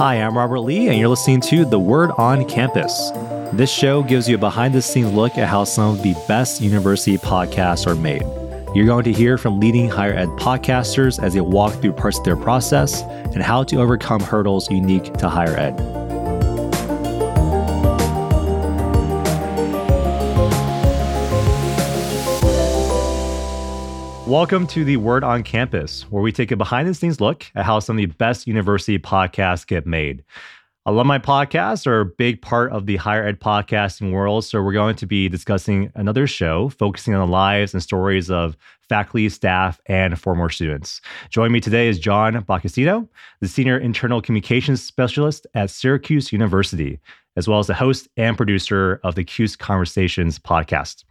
Hi, I'm Robert Li, and you're listening to The Word on Campus. This show gives you a behind the scenes look at how some of the best university podcasts are made. You're going to hear from leading higher ed podcasters as they walk through parts of their process and how to overcome hurdles unique to higher ed. Welcome to the Word on Campus, where we take a behind the scenes look at how some of the best university podcasts get made. Alumni podcasts are a big part of the higher ed podcasting world. So, we're going to be discussing another show focusing on the lives and stories of faculty, staff, and former students. Joining me today is John Boccacino, the Senior Internal Communications Specialist at Syracuse University, as well as the host and producer of the CUSE Conversations podcast.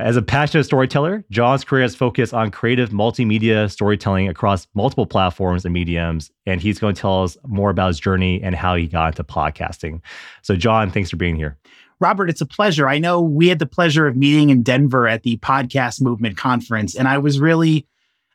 As a passionate storyteller, John's career has focused on creative multimedia storytelling across multiple platforms and mediums. And he's going to tell us more about his journey and how he got into podcasting. So, John, thanks for being here. Robert, it's a pleasure. I know we had the pleasure of meeting in Denver at the Podcast Movement Conference, and I was really,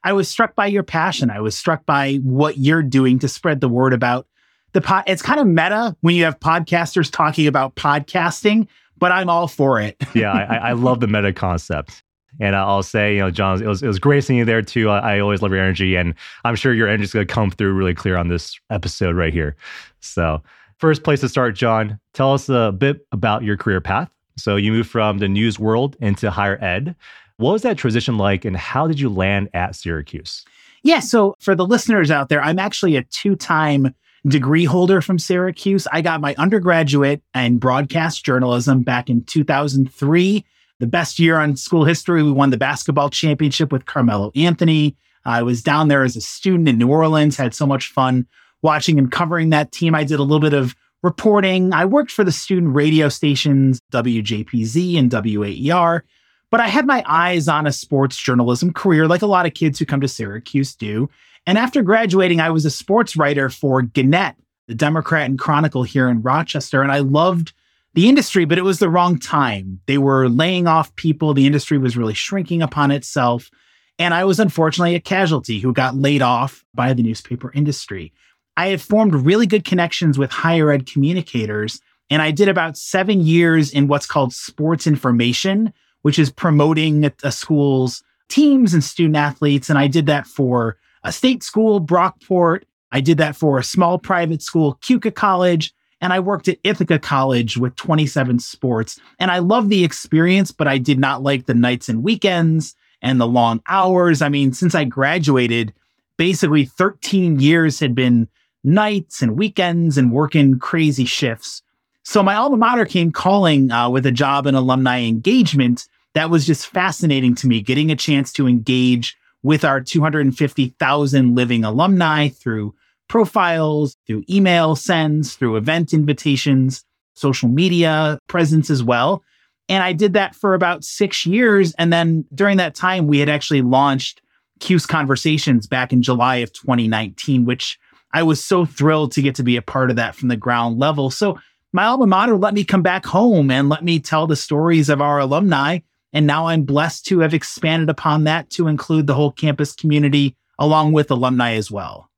I was struck by your passion. I was struck by what you're doing to spread the word about the pod. It's kind of meta when you have podcasters talking about podcasting, but I'm all for it. yeah, I, I love the meta concept. And I'll say, you know, John, it was, it was great seeing you there too. I, I always love your energy, and I'm sure your energy is going to come through really clear on this episode right here. So, first place to start, John, tell us a bit about your career path. So, you moved from the news world into higher ed. What was that transition like, and how did you land at Syracuse? Yeah, so for the listeners out there, I'm actually a two time degree holder from Syracuse. I got my undergraduate in broadcast journalism back in 2003. The best year on school history. We won the basketball championship with Carmelo Anthony. I was down there as a student in New Orleans, had so much fun watching and covering that team. I did a little bit of reporting. I worked for the student radio stations WJPZ and WAER, but I had my eyes on a sports journalism career like a lot of kids who come to Syracuse do. And after graduating, I was a sports writer for Gannett, the Democrat and Chronicle here in Rochester. And I loved the industry, but it was the wrong time. They were laying off people, the industry was really shrinking upon itself. And I was unfortunately a casualty who got laid off by the newspaper industry. I had formed really good connections with higher ed communicators, and I did about seven years in what's called sports information, which is promoting a school's teams and student athletes. And I did that for a state school, Brockport. I did that for a small private school, Keuka College. And I worked at Ithaca College with 27 sports. And I loved the experience, but I did not like the nights and weekends and the long hours. I mean, since I graduated, basically 13 years had been nights and weekends and working crazy shifts. So my alma mater came calling uh, with a job in alumni engagement that was just fascinating to me, getting a chance to engage with our 250,000 living alumni through profiles, through email sends, through event invitations, social media presence as well. And I did that for about six years. And then during that time, we had actually launched CUSE Conversations back in July of 2019, which I was so thrilled to get to be a part of that from the ground level. So my alma mater let me come back home and let me tell the stories of our alumni and now I'm blessed to have expanded upon that to include the whole campus community along with alumni as well.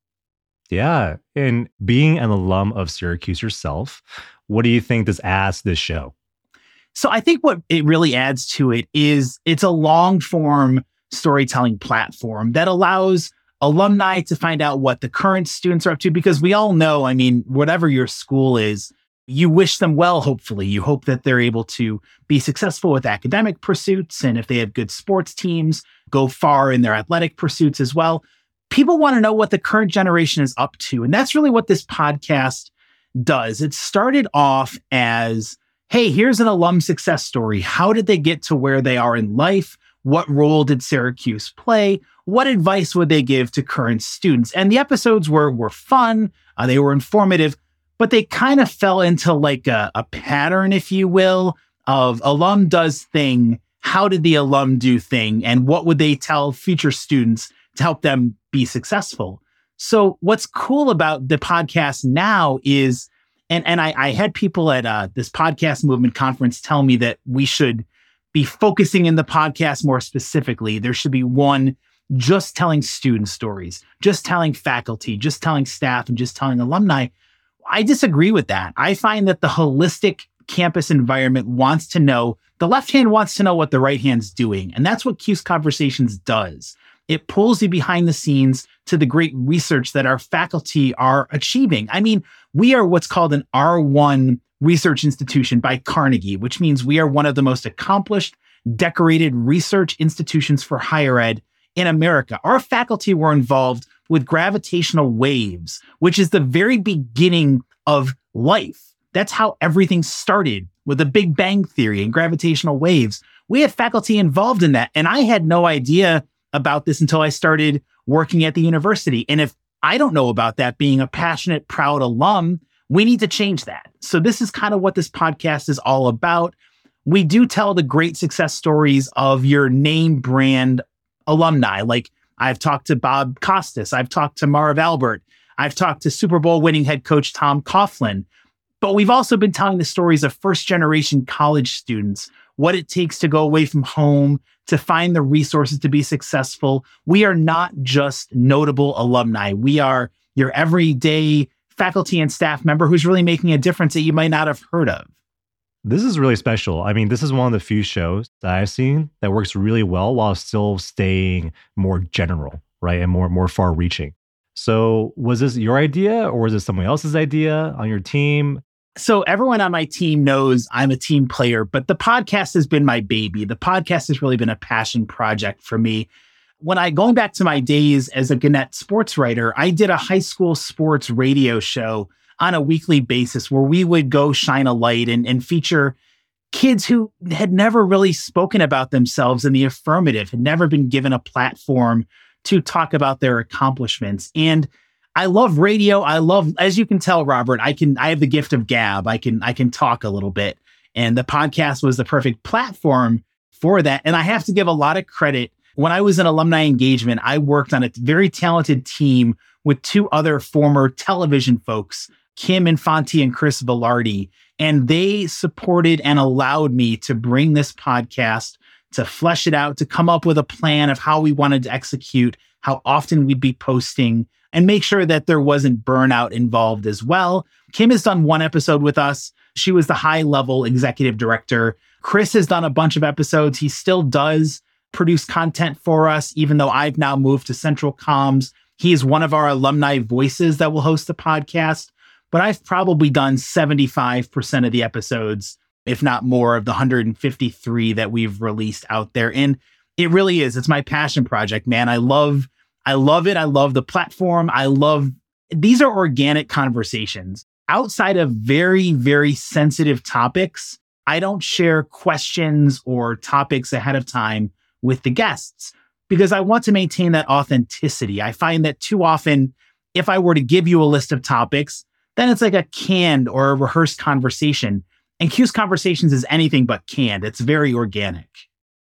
Yeah. And being an alum of Syracuse yourself, what do you think this adds to this show? So I think what it really adds to it is it's a long form storytelling platform that allows alumni to find out what the current students are up to because we all know, I mean, whatever your school is, you wish them well, hopefully. You hope that they're able to be successful with academic pursuits. And if they have good sports teams, go far in their athletic pursuits as well. People want to know what the current generation is up to. And that's really what this podcast does. It started off as hey, here's an alum success story. How did they get to where they are in life? What role did Syracuse play? What advice would they give to current students? And the episodes were, were fun, uh, they were informative but they kind of fell into like a, a pattern, if you will, of alum does thing. How did the alum do thing? And what would they tell future students to help them be successful? So what's cool about the podcast now is, and, and I, I had people at uh, this podcast movement conference tell me that we should be focusing in the podcast more specifically. There should be one just telling student stories, just telling faculty, just telling staff, and just telling alumni. I disagree with that. I find that the holistic campus environment wants to know, the left hand wants to know what the right hand's doing. And that's what 'Cuse Conversations does. It pulls you behind the scenes to the great research that our faculty are achieving. I mean, we are what's called an R1 research institution by Carnegie, which means we are one of the most accomplished, decorated research institutions for higher ed in America. Our faculty were involved with gravitational waves, which is the very beginning of life. That's how everything started with the Big Bang Theory and gravitational waves. We had faculty involved in that. And I had no idea about this until I started working at the university. And if I don't know about that being a passionate, proud alum, we need to change that. So, this is kind of what this podcast is all about. We do tell the great success stories of your name brand alumni. Like I've talked to Bob Costas, I've talked to Marv Albert, I've talked to Super Bowl winning head coach Tom Coughlin. But we've also been telling the stories of first generation college students, what it takes to go away from home, to find the resources to be successful. We are not just notable alumni. We are your everyday faculty and staff member who's really making a difference that you might not have heard of. This is really special. I mean, this is one of the few shows that I've seen that works really well while still staying more general, right? And more more far reaching. So, was this your idea or was it someone else's idea on your team? So, everyone on my team knows I'm a team player, but the podcast has been my baby. The podcast has really been a passion project for me. When I, going back to my days as a Gannett sports writer, I did a high school sports radio show on a weekly basis where we would go shine a light and, and feature kids who had never really spoken about themselves in the affirmative, had never been given a platform to talk about their accomplishments. And I love radio. I love, as you can tell, Robert, I can, I have the gift of gab. I can, I can talk a little bit. And the podcast was the perfect platform for that. And I have to give a lot of credit. When I was in alumni engagement, I worked on a very talented team with two other former television folks, Kim Infante and Chris Velarde. And they supported and allowed me to bring this podcast, to flesh it out, to come up with a plan of how we wanted to execute, how often we'd be posting, and make sure that there wasn't burnout involved as well. Kim has done one episode with us. She was the high level executive director. Chris has done a bunch of episodes. He still does produce content for us, even though I've now moved to Central Comms. He is one of our alumni voices that will host the podcast. But I've probably done 75% of the episodes, if not more, of the 153 that we've released out there. And it really is. It's my passion project, man. I love I love it. I love the platform. I love these are organic conversations. Outside of very, very sensitive topics, I don't share questions or topics ahead of time with the guests because I want to maintain that authenticity. I find that too often, if I were to give you a list of topics, then it's like a canned or a rehearsed conversation. And 'Cuse Conversations is anything but canned, it's very organic.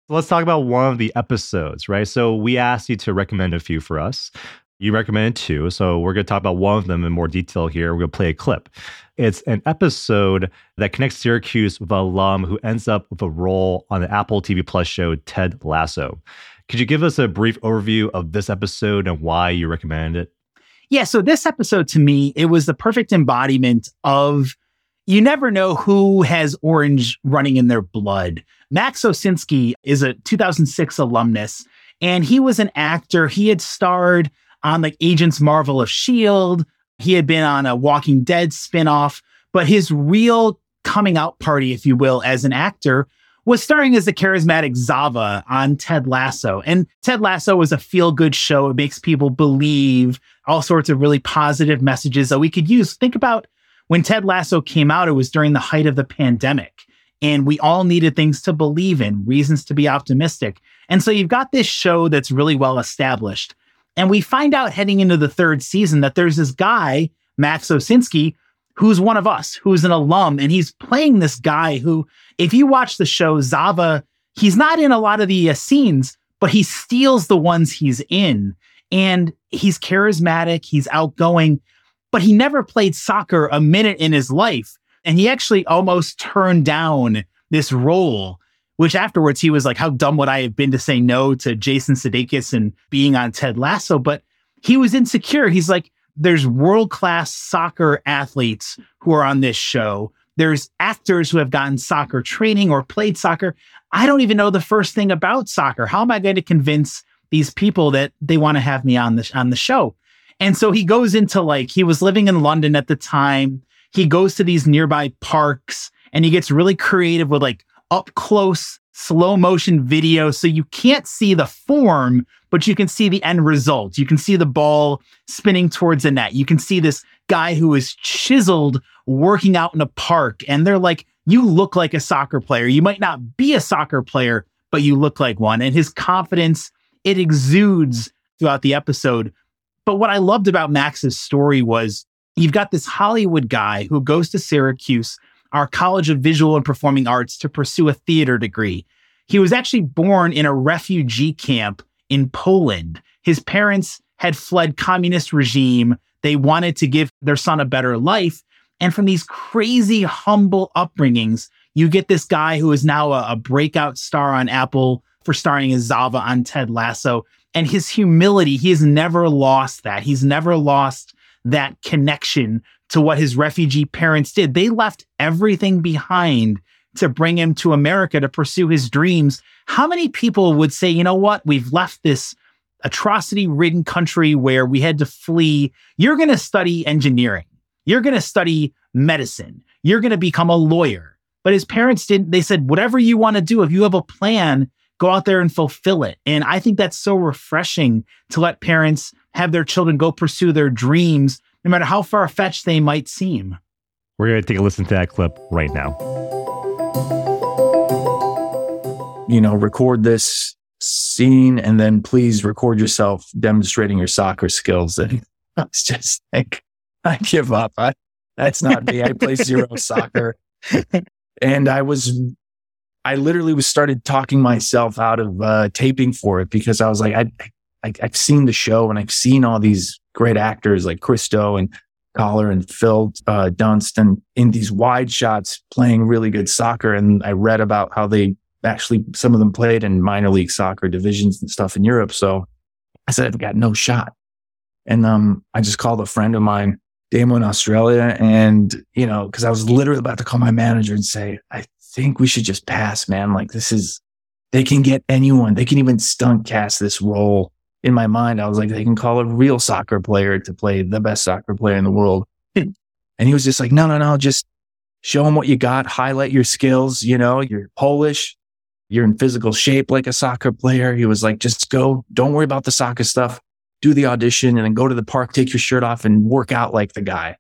Let's talk about one of the episodes, right? So we asked you to recommend a few for us. You recommended two. So we're going to talk about one of them in more detail here. We're going to play a clip. It's an episode that connects Syracuse with alum who ends up with a role on the Apple TV Plus show Ted Lasso. Could you give us a brief overview of this episode and why you recommended it? Yeah, so this episode to me, it was the perfect embodiment of you never know who has orange running in their blood. Max Osinski is a 2006 alumnus, and he was an actor. He had starred on like Agents Marvel of S.H.I.E.L.D., he had been on a Walking Dead spinoff, but his real coming out party, if you will, as an actor was starring as the charismatic Zava on Ted Lasso. And Ted Lasso was a feel good show. It makes people believe all sorts of really positive messages that we could use. Think about when Ted Lasso came out, it was during the height of the pandemic. And we all needed things to believe in, reasons to be optimistic. And so you've got this show that's really well established. And we find out heading into the third season that there's this guy, Max Osinski, who's one of us, who's an alum, and he's playing this guy who, if you watch the show, Zava, he's not in a lot of the uh, scenes, but he steals the ones he's in. And he's charismatic, he's outgoing, but he never played soccer a minute in his life. And he actually almost turned down this role, which afterwards he was like, How dumb would I have been to say no to Jason Sudeikis and being on Ted Lasso? But he was insecure. He's like, there's world class soccer athletes who are on this show. There's actors who have gotten soccer training or played soccer. I don't even know the first thing about soccer. How am I going to convince these people that they want to have me on the on the show? And so he goes into like he was living in London at the time. He goes to these nearby parks and he gets really creative with like up close slow motion video so you can't see the form but you can see the end result. You can see the ball spinning towards the net. You can see this guy who is chiseled working out in a park and they're like you look like a soccer player. You might not be a soccer player but you look like one. And his confidence it exudes throughout the episode. But what i loved about max's story was you've got this hollywood guy who goes to syracuse our College of Visual and Performing Arts to pursue a theater degree. He was actually born in a refugee camp in Poland. His parents had fled communist regime. They wanted to give their son a better life. And from these crazy, humble upbringings, you get this guy who is now a, a breakout star on Apple for starring as Zava on Ted Lasso. And his humility, he has never lost that. He's never lost that connection to what his refugee parents did. They left everything behind to bring him to America to pursue his dreams. How many people would say, you know what? We've left this atrocity ridden country where we had to flee. You're going to study engineering. You're going to study medicine. You're going to become a lawyer. But his parents didn't. They said, whatever you want to do, if you have a plan, go out there and fulfill it. And I think that's so refreshing to let parents have their children go pursue their dreams no matter how far fetched they might seem. We're going to take a listen to that clip right now. You know, record this scene and then please record yourself demonstrating your soccer skills. And I was just like, I give up. I, that's not me. I play zero soccer. And I was, I literally was started talking myself out of uh, taping for it because I was like, I, I, I've seen the show and I've seen all these great actors like Cristo and Kola and Phil uh, Dunster in these wide shots playing really good soccer. And I read about how they actually, some of them played in minor league soccer divisions and stuff in Europe. So I said, I've got no shot. And um, I just called a friend of mine, Damo in Australia. And, you know, because I was literally about to call my manager and say, I think we should just pass, man. Like, this is, they can get anyone, they can even stunt cast this role in my mind, I was like, they can call a real soccer player to play the best soccer player in the world. and he was just like, no, no, no, just show them what you got, highlight your skills. You know, you're Polish, you're in physical shape like a soccer player. He was like, just go, don't worry about the soccer stuff, do the audition and then go to the park, take your shirt off and work out like the guy,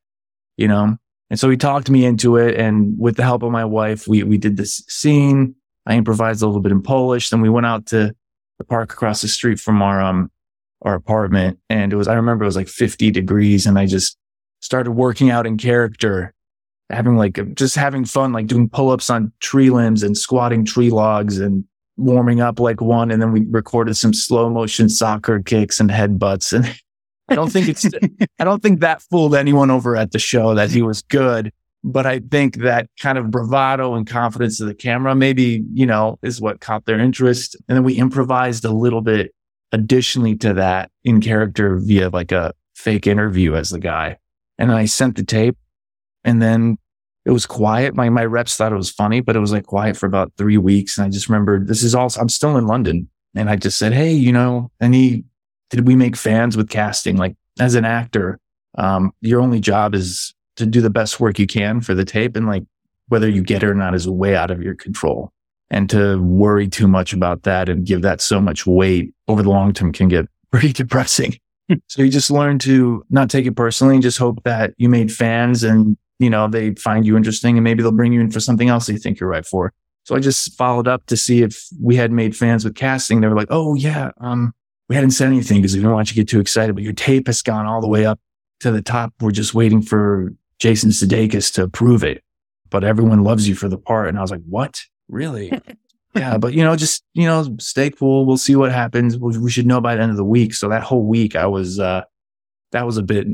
you know? And so he talked me into it. And with the help of my wife, we, we did this scene. I improvised a little bit in Polish. Then we went out to the park across the street from our, um, our apartment. And it was, I remember it was like 50 degrees and I just started working out in character, having like, just having fun, like doing pull ups on tree limbs and squatting tree logs and warming up like one. And then we recorded some slow motion soccer kicks and headbutts. And I don't think it's, I don't think that fooled anyone over at the show that he was good. But I think that kind of bravado and confidence of the camera maybe, you know, is what caught their interest. And then we improvised a little bit additionally to that in character via like a fake interview as the guy. And I sent the tape and then it was quiet. My, my reps thought it was funny, but it was like quiet for about three weeks. And I just remember this is all, I'm still in London and I just said, Hey, you know, any, did we make fans with casting? Like as an actor, um, your only job is to do the best work you can for the tape. And like whether you get it or not is way out of your control and to worry too much about that and give that so much weight over the long term can get pretty depressing. so you just learn to not take it personally and just hope that you made fans and, you know, they find you interesting and maybe they'll bring you in for something else they think you're right for. So I just followed up to see if we had made fans with casting. They were like, Oh yeah, um, we hadn't said anything because we don't want you to get too excited, but your tape has gone all the way up to the top. We're just waiting for Jason Sudeikis to approve it, but everyone loves you for the part. And I was like, what? Really? yeah, but you know, just you know, stay cool. We'll see what happens. We, we should know by the end of the week. So that whole week, I was uh that was a bit.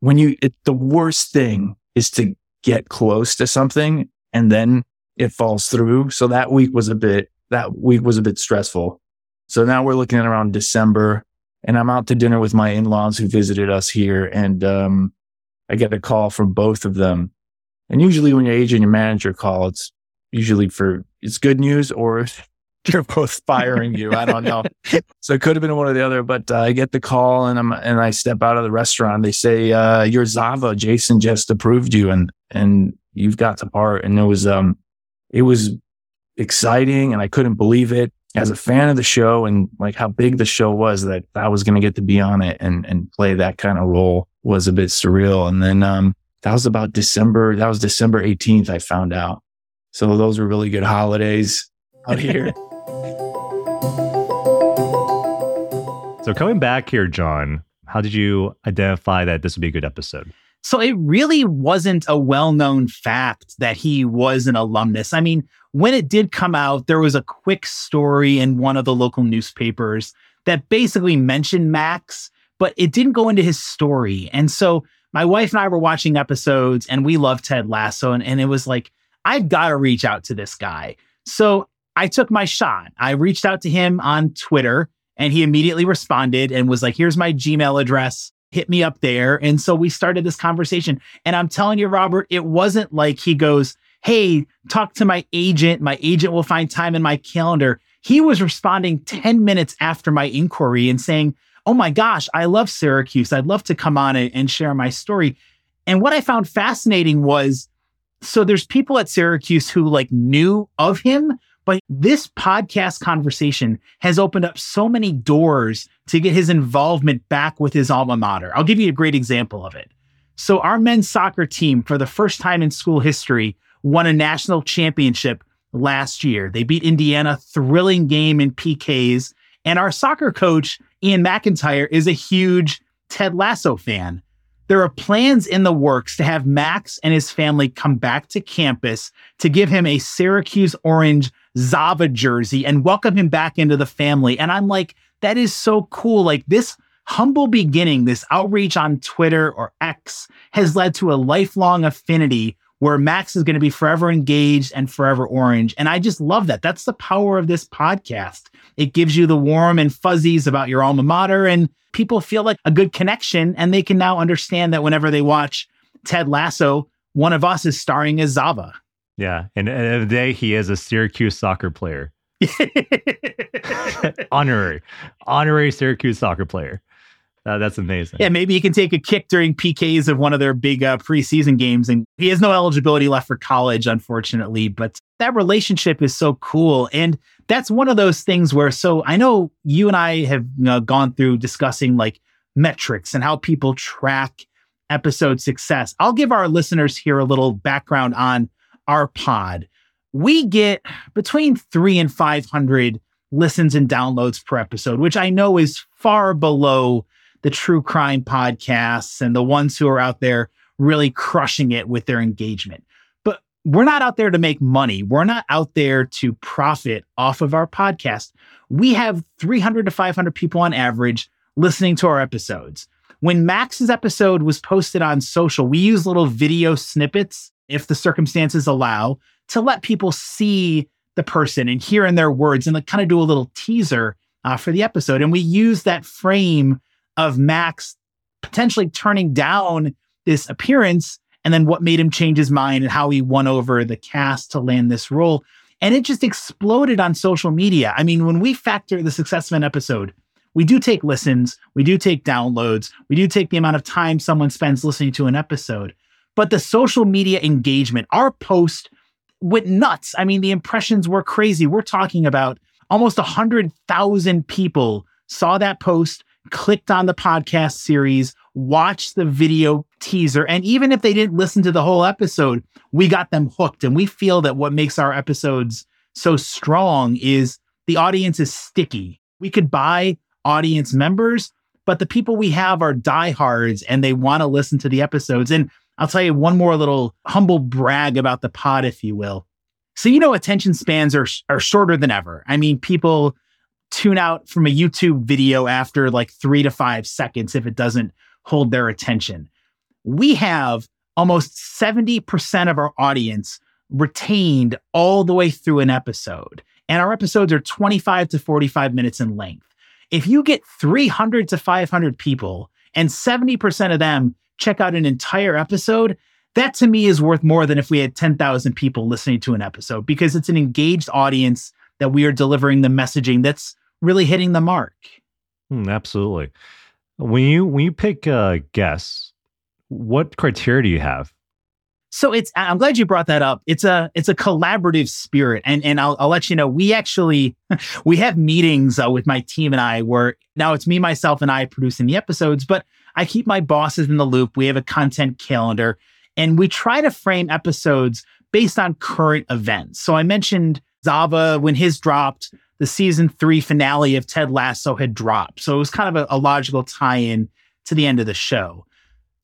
When you, it, the worst thing is to get close to something and then it falls through. So that week was a bit. That week was a bit stressful. So now we're looking at around December. and I'm out to dinner with my in-laws who visited us here. And, um, I get a call from both of them. And usually when your agent and your manager call, it's usually for, it's good news or they're both firing you. I don't know. so it could have been one or the other, but uh, I get the call and I'm, and I step out of the restaurant. They say, uh, you're Zava. Jason just approved you and, and you've got to part. And it was, um, it was exciting and I couldn't believe it as a fan of the show and like how big the show was that I was going to get to be on it and, and play that kind of role was a bit surreal. And then, um, that was about December. That was December 18th. I found out. So those were really good holidays out here. So coming back here, John, how did you identify that this would be a good episode? So it really wasn't a well known fact that he was an alumnus. I mean, when it did come out, there was a quick story in one of the local newspapers that basically mentioned Max, but it didn't go into his story. And so my wife and I were watching episodes and we love Ted Lasso. And, and it was like, I've got to reach out to this guy. So I took my shot. I reached out to him on Twitter and he immediately responded and was like, here's my Gmail address hit me up there. And so we started this conversation. And I'm telling you, Robert, it wasn't like he goes, Hey, talk to my agent. My agent will find time in my calendar. He was responding 10 minutes after my inquiry and saying, Oh my gosh, I love Syracuse. I'd love to come on and share my story. And what I found fascinating was so there's people at Syracuse who like knew of him, but this podcast conversation has opened up so many doors to get his involvement back with his alma mater. I'll give you a great example of it. So, our men's soccer team, for the first time in school history, won a national championship last year. They beat Indiana, thrilling game in PKs. And our soccer coach, Ian McIntyre, is a huge Ted Lasso fan. There are plans in the works to have Max and his family come back to campus to give him a Syracuse orange Zava jersey and welcome him back into the family. And I'm like, that is so cool. Like this humble beginning, this outreach on Twitter or X has led to a lifelong affinity where Max is going to be forever engaged and forever orange. And I just love that. That's the power of this podcast. It gives you the warm and fuzzies about your alma mater, and people feel like a good connection. And they can now understand that whenever they watch Ted Lasso, one of us is starring as Zava. Yeah. And at the, end of the day, he is a Syracuse soccer player. honorary, honorary Syracuse soccer player. Uh, that's amazing. Yeah, maybe he can take a kick during PKs of one of their big uh, preseason games. And he has no eligibility left for college, unfortunately. But that relationship is so cool. And that's one of those things where, so I know you and I have you know, gone through discussing like metrics and how people track episode success. I'll give our listeners here a little background on our pod. We get between three and 500 listens and downloads per episode, which I know is far below the true crime podcasts and the ones who are out there really crushing it with their engagement. But we're not out there to make money. We're not out there to profit off of our podcast. We have 300 to 500 people on average listening to our episodes. When Max's episode was posted on social, we use little video snippets, if the circumstances allow, to let people see the person and hear in their words and like kind of do a little teaser uh, for the episode. And we use that frame of Max potentially turning down this appearance and then what made him change his mind and how he won over the cast to land this role. And it just exploded on social media. I mean, when we factor the success of an episode, we do take listens, we do take downloads, we do take the amount of time someone spends listening to an episode. But the social media engagement, our post went nuts. I mean, the impressions were crazy. We're talking about almost 100,000 people saw that post, clicked on the podcast series, watched the video teaser, and even if they didn't listen to the whole episode, we got them hooked. And we feel that what makes our episodes so strong is the audience is sticky. We could buy audience members, but the people we have are diehards and they want to listen to the episodes. And I'll tell you one more little humble brag about the pod, if you will. So, you know, attention spans are, are shorter than ever. I mean, people tune out from a YouTube video after like three to five seconds if it doesn't hold their attention. We have almost 70% of our audience retained all the way through an episode. And our episodes are 25 to 45 minutes in length. If you get 300 to 500 people and 70% of them check out an entire episode, that to me is worth more than if we had 10,000 people listening to an episode because it's an engaged audience that we are delivering the messaging that's really hitting the mark. Mm, absolutely. When you when you pick uh, guests, what criteria do you have? So it's I'm glad you brought that up. It's a it's a collaborative spirit, and and I'll I'll let you know. We actually we have meetings uh, with my team and I where now it's me myself and I producing the episodes, but I keep my bosses in the loop. We have a content calendar, and we try to frame episodes based on current events. So I mentioned Zava when his dropped. The season three finale of Ted Lasso had dropped, so it was kind of a, a logical tie-in to the end of the show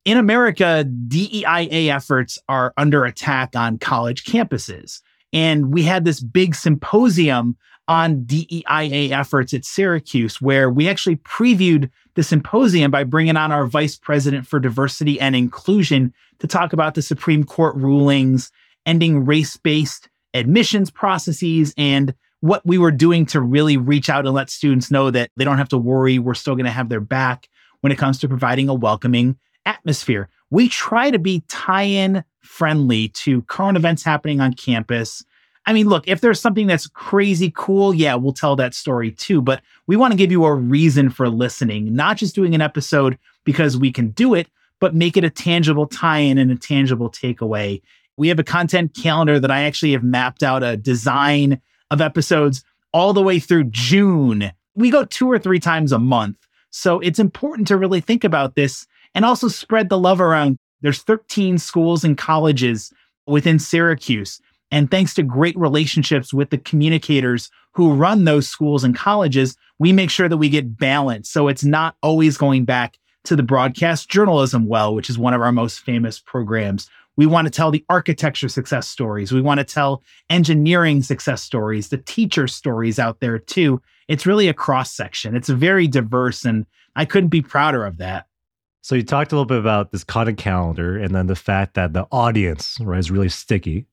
in America, DEIA efforts are under attack on college campuses. And we had this big symposium on DEIA efforts at Syracuse, where we actually previewed the symposium by bringing on our vice president for diversity and inclusion to talk about the Supreme Court rulings, ending race based admissions processes, and what we were doing to really reach out and let students know that they don't have to worry. We're still going to have their back when it comes to providing a welcoming atmosphere. We try to be tie in friendly to current events happening on campus. I mean, look, if there's something that's crazy cool, yeah, we'll tell that story too. But we want to give you a reason for listening, not just doing an episode because we can do it, but make it a tangible tie in and a tangible takeaway. We have a content calendar that I actually have mapped out a design of episodes all the way through June. We go two or three times a month. So it's important to really think about this and also spread the love around. There's 13 schools and colleges within Syracuse. And thanks to great relationships with the communicators who run those schools and colleges, we make sure that we get balance. So it's not always going back to the broadcast journalism well, which is one of our most famous programs. We want to tell the architecture success stories. We want to tell engineering success stories, the teacher stories out there too. It's really a cross section. It's very diverse, and I couldn't be prouder of that. So you talked a little bit about this content calendar and then the fact that the audience right, is really sticky.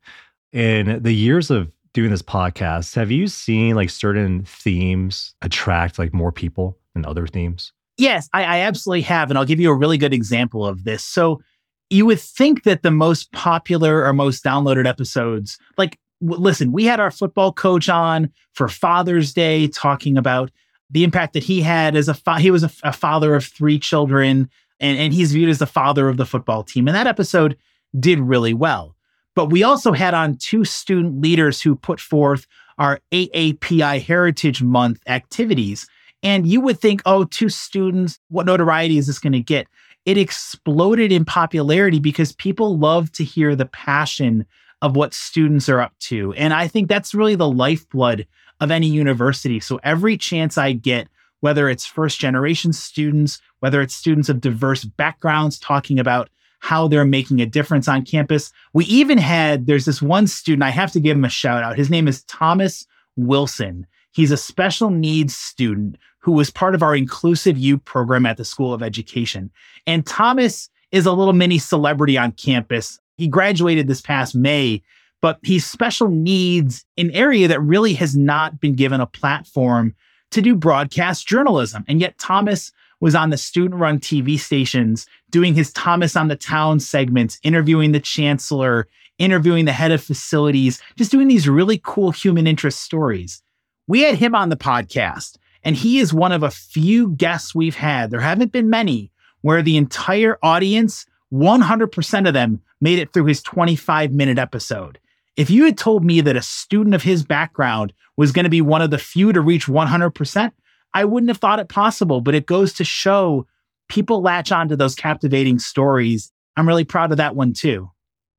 In the years of doing this podcast, have you seen like certain themes attract like more people than other themes? Yes, I, I absolutely have. And I'll give you a really good example of this. So you would think that the most popular or most downloaded episodes, like, w- listen, we had our football coach on for Father's Day talking about the impact that he had as a fa- he was a, a father of three children and, and he's viewed as the father of the football team. And that episode did really well. But we also had on two student leaders who put forth our AAPI Heritage Month activities. And you would think, oh, two students, what notoriety is this going to get? It exploded in popularity because people love to hear the passion of what students are up to. And I think that's really the lifeblood of any university. So every chance I get, whether it's first generation students, whether it's students of diverse backgrounds talking about how they're making a difference on campus. We even had, there's this one student, I have to give him a shout out. His name is Thomas Wilson. He's a special needs student who was part of our Inclusive U program at the School of Education. And Thomas is a little mini celebrity on campus. He graduated this past May, but he's special needs, an area that really has not been given a platform to do broadcast journalism. And yet Thomas was on the student run TV stations doing his Thomas on the Town segments, interviewing the chancellor, interviewing the head of facilities, just doing these really cool human interest stories. We had him on the podcast, and he is one of a few guests we've had. There haven't been many where the entire audience, 100% of them, made it through his 25 minute episode. If you had told me that a student of his background was going to be one of the few to reach 100%, I wouldn't have thought it possible, but it goes to show people latch on to those captivating stories. I'm really proud of that one too.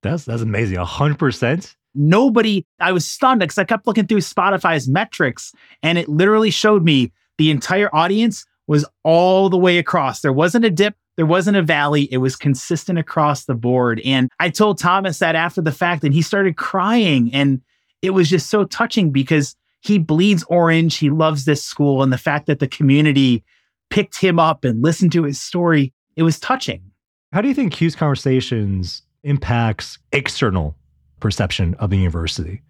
That's that's amazing. A hundred percent. Nobody, I was stunned because I kept looking through Spotify's metrics and it literally showed me the entire audience was all the way across. There wasn't a dip, there wasn't a valley. It was consistent across the board. And I told Thomas that after the fact, and he started crying. And it was just so touching because he bleeds orange. He loves this school. And the fact that the community picked him up and listened to his story, it was touching. How do you think 'Cuse Conversations impacts external perception of the university?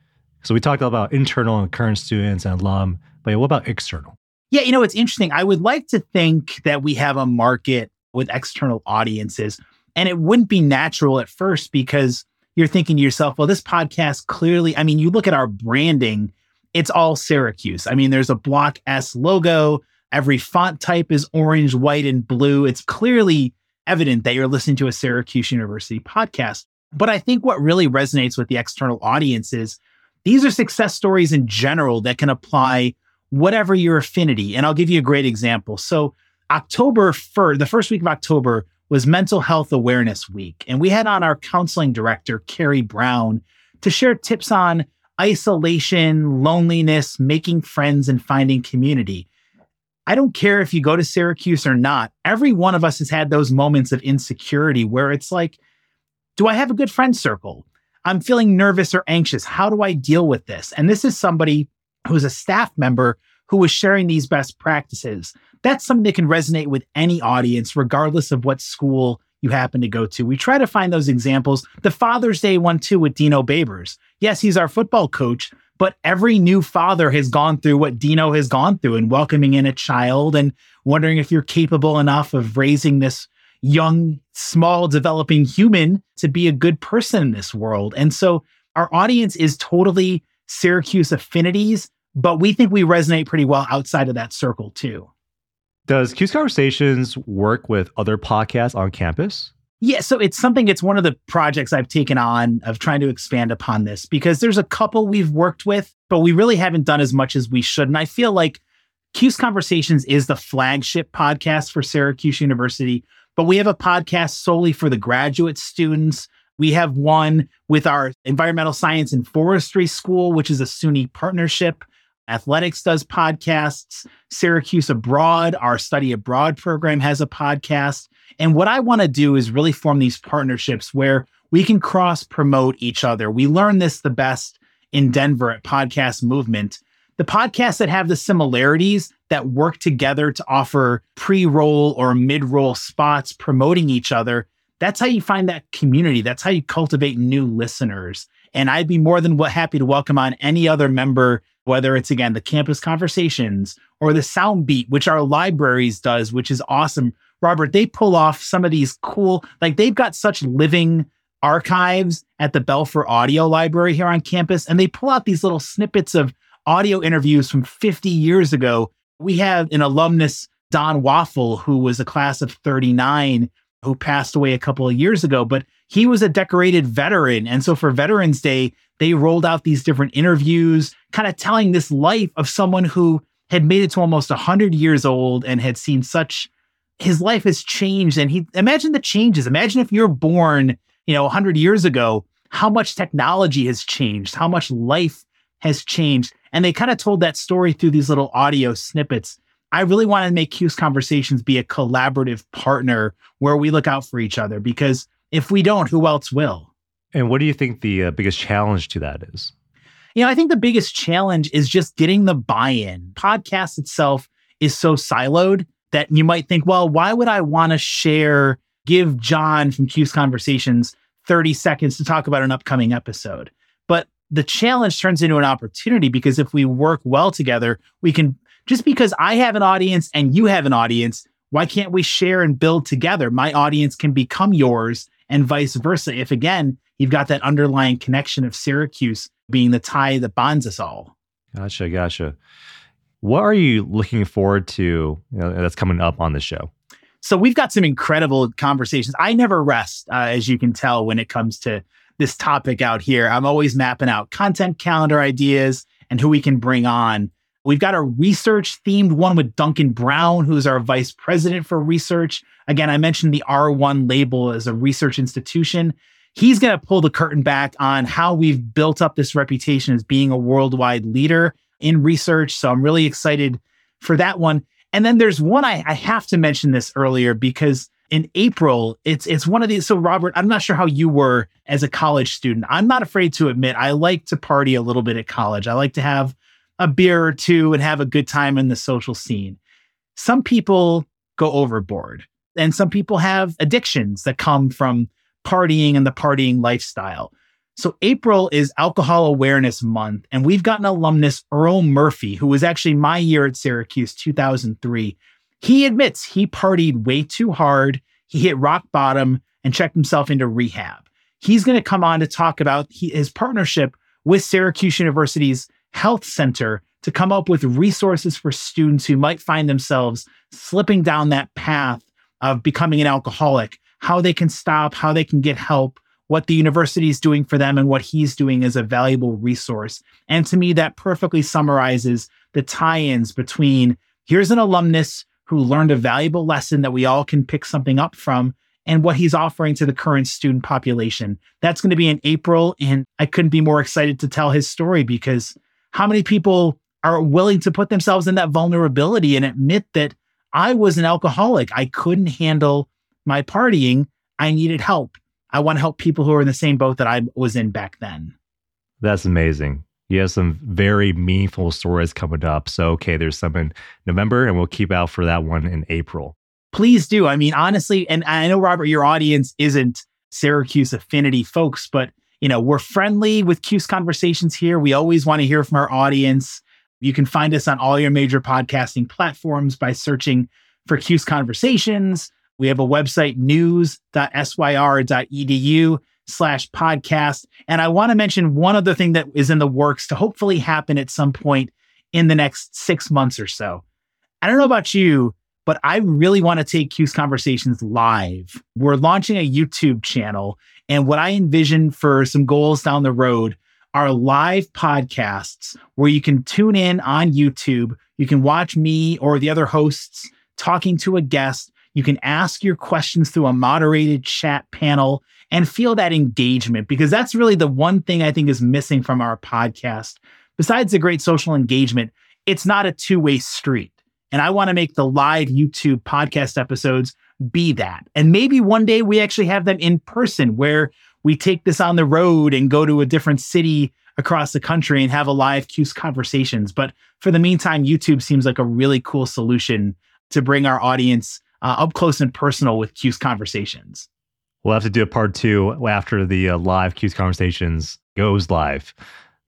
So we talked about internal and current students and alum, but what about external? Yeah, you know, it's interesting. I would like to think that we have a market with external audiences, and it wouldn't be natural at first because you're thinking to yourself, well, this podcast clearly, I mean, you look at our branding, it's all Syracuse. I mean, there's a Block S logo, every font type is orange, white, and blue. It's clearly evident that you're listening to a Syracuse University podcast. But I think what really resonates with the external audience is these are success stories in general that can apply whatever your affinity. And I'll give you a great example. So, October 1st, the first week of October was Mental Health Awareness Week. And we had on our counseling director, Carrie Brown, to share tips on isolation, loneliness, making friends, and finding community. I don't care if you go to Syracuse or not. Every one of us has had those moments of insecurity where it's like, do I have a good friend circle? I'm feeling nervous or anxious. How do I deal with this? And this is somebody who's a staff member who was sharing these best practices. That's something that can resonate with any audience, regardless of what school you happen to go to. We try to find those examples. The Father's Day one, too, with Dino Babers. Yes, he's our football coach, but every new father has gone through what Dino has gone through and welcoming in a child and wondering if you're capable enough of raising this young, small, developing human to be a good person in this world. And so our audience is totally Syracuse affinities, but we think we resonate pretty well outside of that circle too. Does 'Cuse Conversations work with other podcasts on campus? Yeah, so it's something, it's one of the projects I've taken on of trying to expand upon this because there's a couple we've worked with, but we really haven't done as much as we should. And I feel like 'Cuse Conversations is the flagship podcast for Syracuse University, but we have a podcast solely for the graduate students. We have one with our environmental science and forestry school, which is a SUNY partnership. Athletics does podcasts. Syracuse Abroad, our study abroad program, has a podcast. And what I want to do is really form these partnerships where we can cross promote each other. We learn this the best in Denver at Podcast Movement. The podcasts that have the similarities that work together to offer pre roll or mid roll spots promoting each other that's how you find that community. That's how you cultivate new listeners. And I'd be more than happy to welcome on any other member, whether it's again the campus conversations or the sound beat, which our libraries does, which is awesome. Robert, they pull off some of these cool, like they've got such living archives at the Belfer Audio Library here on campus, and they pull out these little snippets of audio interviews from 50 years ago. We have an alumnus, Don Waful, who was a class of 39, who passed away a couple of years ago, but he was a decorated veteran. And so for Veterans Day, they rolled out these different interviews, kind of telling this life of someone who had made it to almost 100 years old and had seen such his life has changed. And he imagine the changes. Imagine if you're born you know 100 years ago how much technology has changed how much life has changed. And they kind of told that story through these little audio snippets. I really want to make Cuse Conversations be a collaborative partner where we look out for each other because if we don't, who else will? And what do you think the uh, biggest challenge to that is? You know, I think the biggest challenge is just getting the buy in. Podcast itself is so siloed that you might think, well, why would I want to share, give John from Cuse Conversations 30 seconds to talk about an upcoming episode? But the challenge turns into an opportunity because if we work well together, we can just because I have an audience and you have an audience, why can't we share and build together? My audience can become yours and vice versa. If again, you've got that underlying connection of Syracuse being the tie that bonds us all. Gotcha, gotcha. What are you looking forward to you know, that's coming up on the show? So we've got some incredible conversations. I never rest, uh, as you can tell, when it comes to this topic out here. I'm always mapping out content calendar ideas and who we can bring on. We've got a research themed one with Duncan Brown, who's our vice president for research. Again, I mentioned the R1 label as a research institution. He's going to pull the curtain back on how we've built up this reputation as being a worldwide leader in research. So I'm really excited for that one. And then there's one I, I have to mention this earlier because in April, it's it's one of these. So Robert, I'm not sure how you were as a college student. I'm not afraid to admit I like to party a little bit at college. I like to have a beer or two and have a good time in the social scene. Some people go overboard, and some people have addictions that come from partying and the partying lifestyle. So April is Alcohol Awareness Month, and we've got an alumnus, Earl Murphy, who was actually my year at Syracuse 2003. He admits he partied way too hard, he hit rock bottom, and checked himself into rehab. He's going to come on to talk about his partnership with Syracuse University's Health Center to come up with resources for students who might find themselves slipping down that path of becoming an alcoholic, how they can stop, how they can get help, what the university is doing for them, and what he's doing as a valuable resource. And to me, that perfectly summarizes the tie ins between here's an alumnus who learned a valuable lesson that we all can pick something up from and what he's offering to the current student population. That's going to be in April. And I couldn't be more excited to tell his story because how many people are willing to put themselves in that vulnerability and admit that I was an alcoholic. I couldn't handle my partying. I needed help. I want to help people who are in the same boat that I was in back then. That's amazing. You have some very meaningful stories coming up. So, okay, there's some in November, and we'll keep out for that one in April. Please do. I mean, honestly, and I know, Robert, your audience isn't Syracuse affinity folks, but you know, we're friendly with 'Cuse Conversations here. We always want to hear from our audience. You can find us on all your major podcasting platforms by searching for 'Cuse Conversations. We have a website, news.syr.edu slash podcast. And I want to mention one other thing that is in the works to hopefully happen at some point in the next six months or so. I don't know about you, but I really want to take Cuse Conversations live. We're launching a YouTube channel. And what I envision for some goals down the road are live podcasts where you can tune in on YouTube. You can watch me or the other hosts talking to a guest. You can ask your questions through a moderated chat panel and feel that engagement because that's really the one thing I think is missing from our podcast. Besides the great social engagement, it's not a two way street. And I want to make the live YouTube podcast episodes be that. And maybe one day we actually have them in person where we take this on the road and go to a different city across the country and have a live Cuse conversations. But for the meantime, YouTube seems like a really cool solution to bring our audience uh, up close and personal with Cuse conversations. We'll have to do a part two after the uh, live Cuse conversations goes live.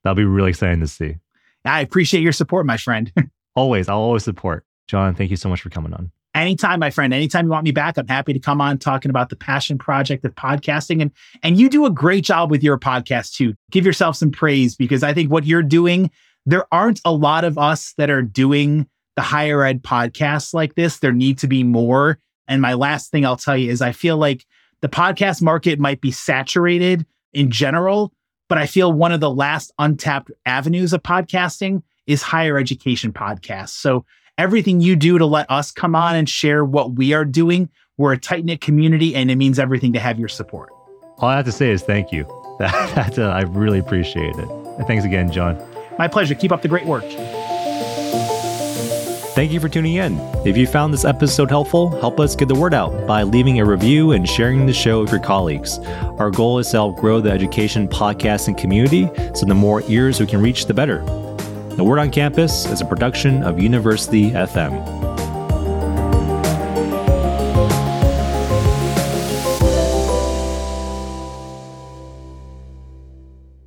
That'll be really exciting to see. I appreciate your support, my friend. always, I'll always support. John, thank you so much for coming on. Anytime, my friend. Anytime you want me back, I'm happy to come on talking about the passion project of podcasting. And and you do a great job with your podcast too. Give yourself some praise because I think what you're doing, there aren't a lot of us that are doing the higher ed podcasts like this. There need to be more. And my last thing I'll tell you is I feel like the podcast market might be saturated in general, but I feel one of the last untapped avenues of podcasting is higher education podcasts. So everything you do to let us come on and share what we are doing. We're a tight knit community, and it means everything to have your support. All I have to say is thank you. That, that uh, I really appreciate it. And thanks again, John. My pleasure. Keep up the great work. Thank you for tuning in. If you found this episode helpful, help us get the word out by leaving a review and sharing the show with your colleagues. Our goal is to help grow the education podcasting community, so the more ears we can reach, the better. The Word on Campus is a production of University FM.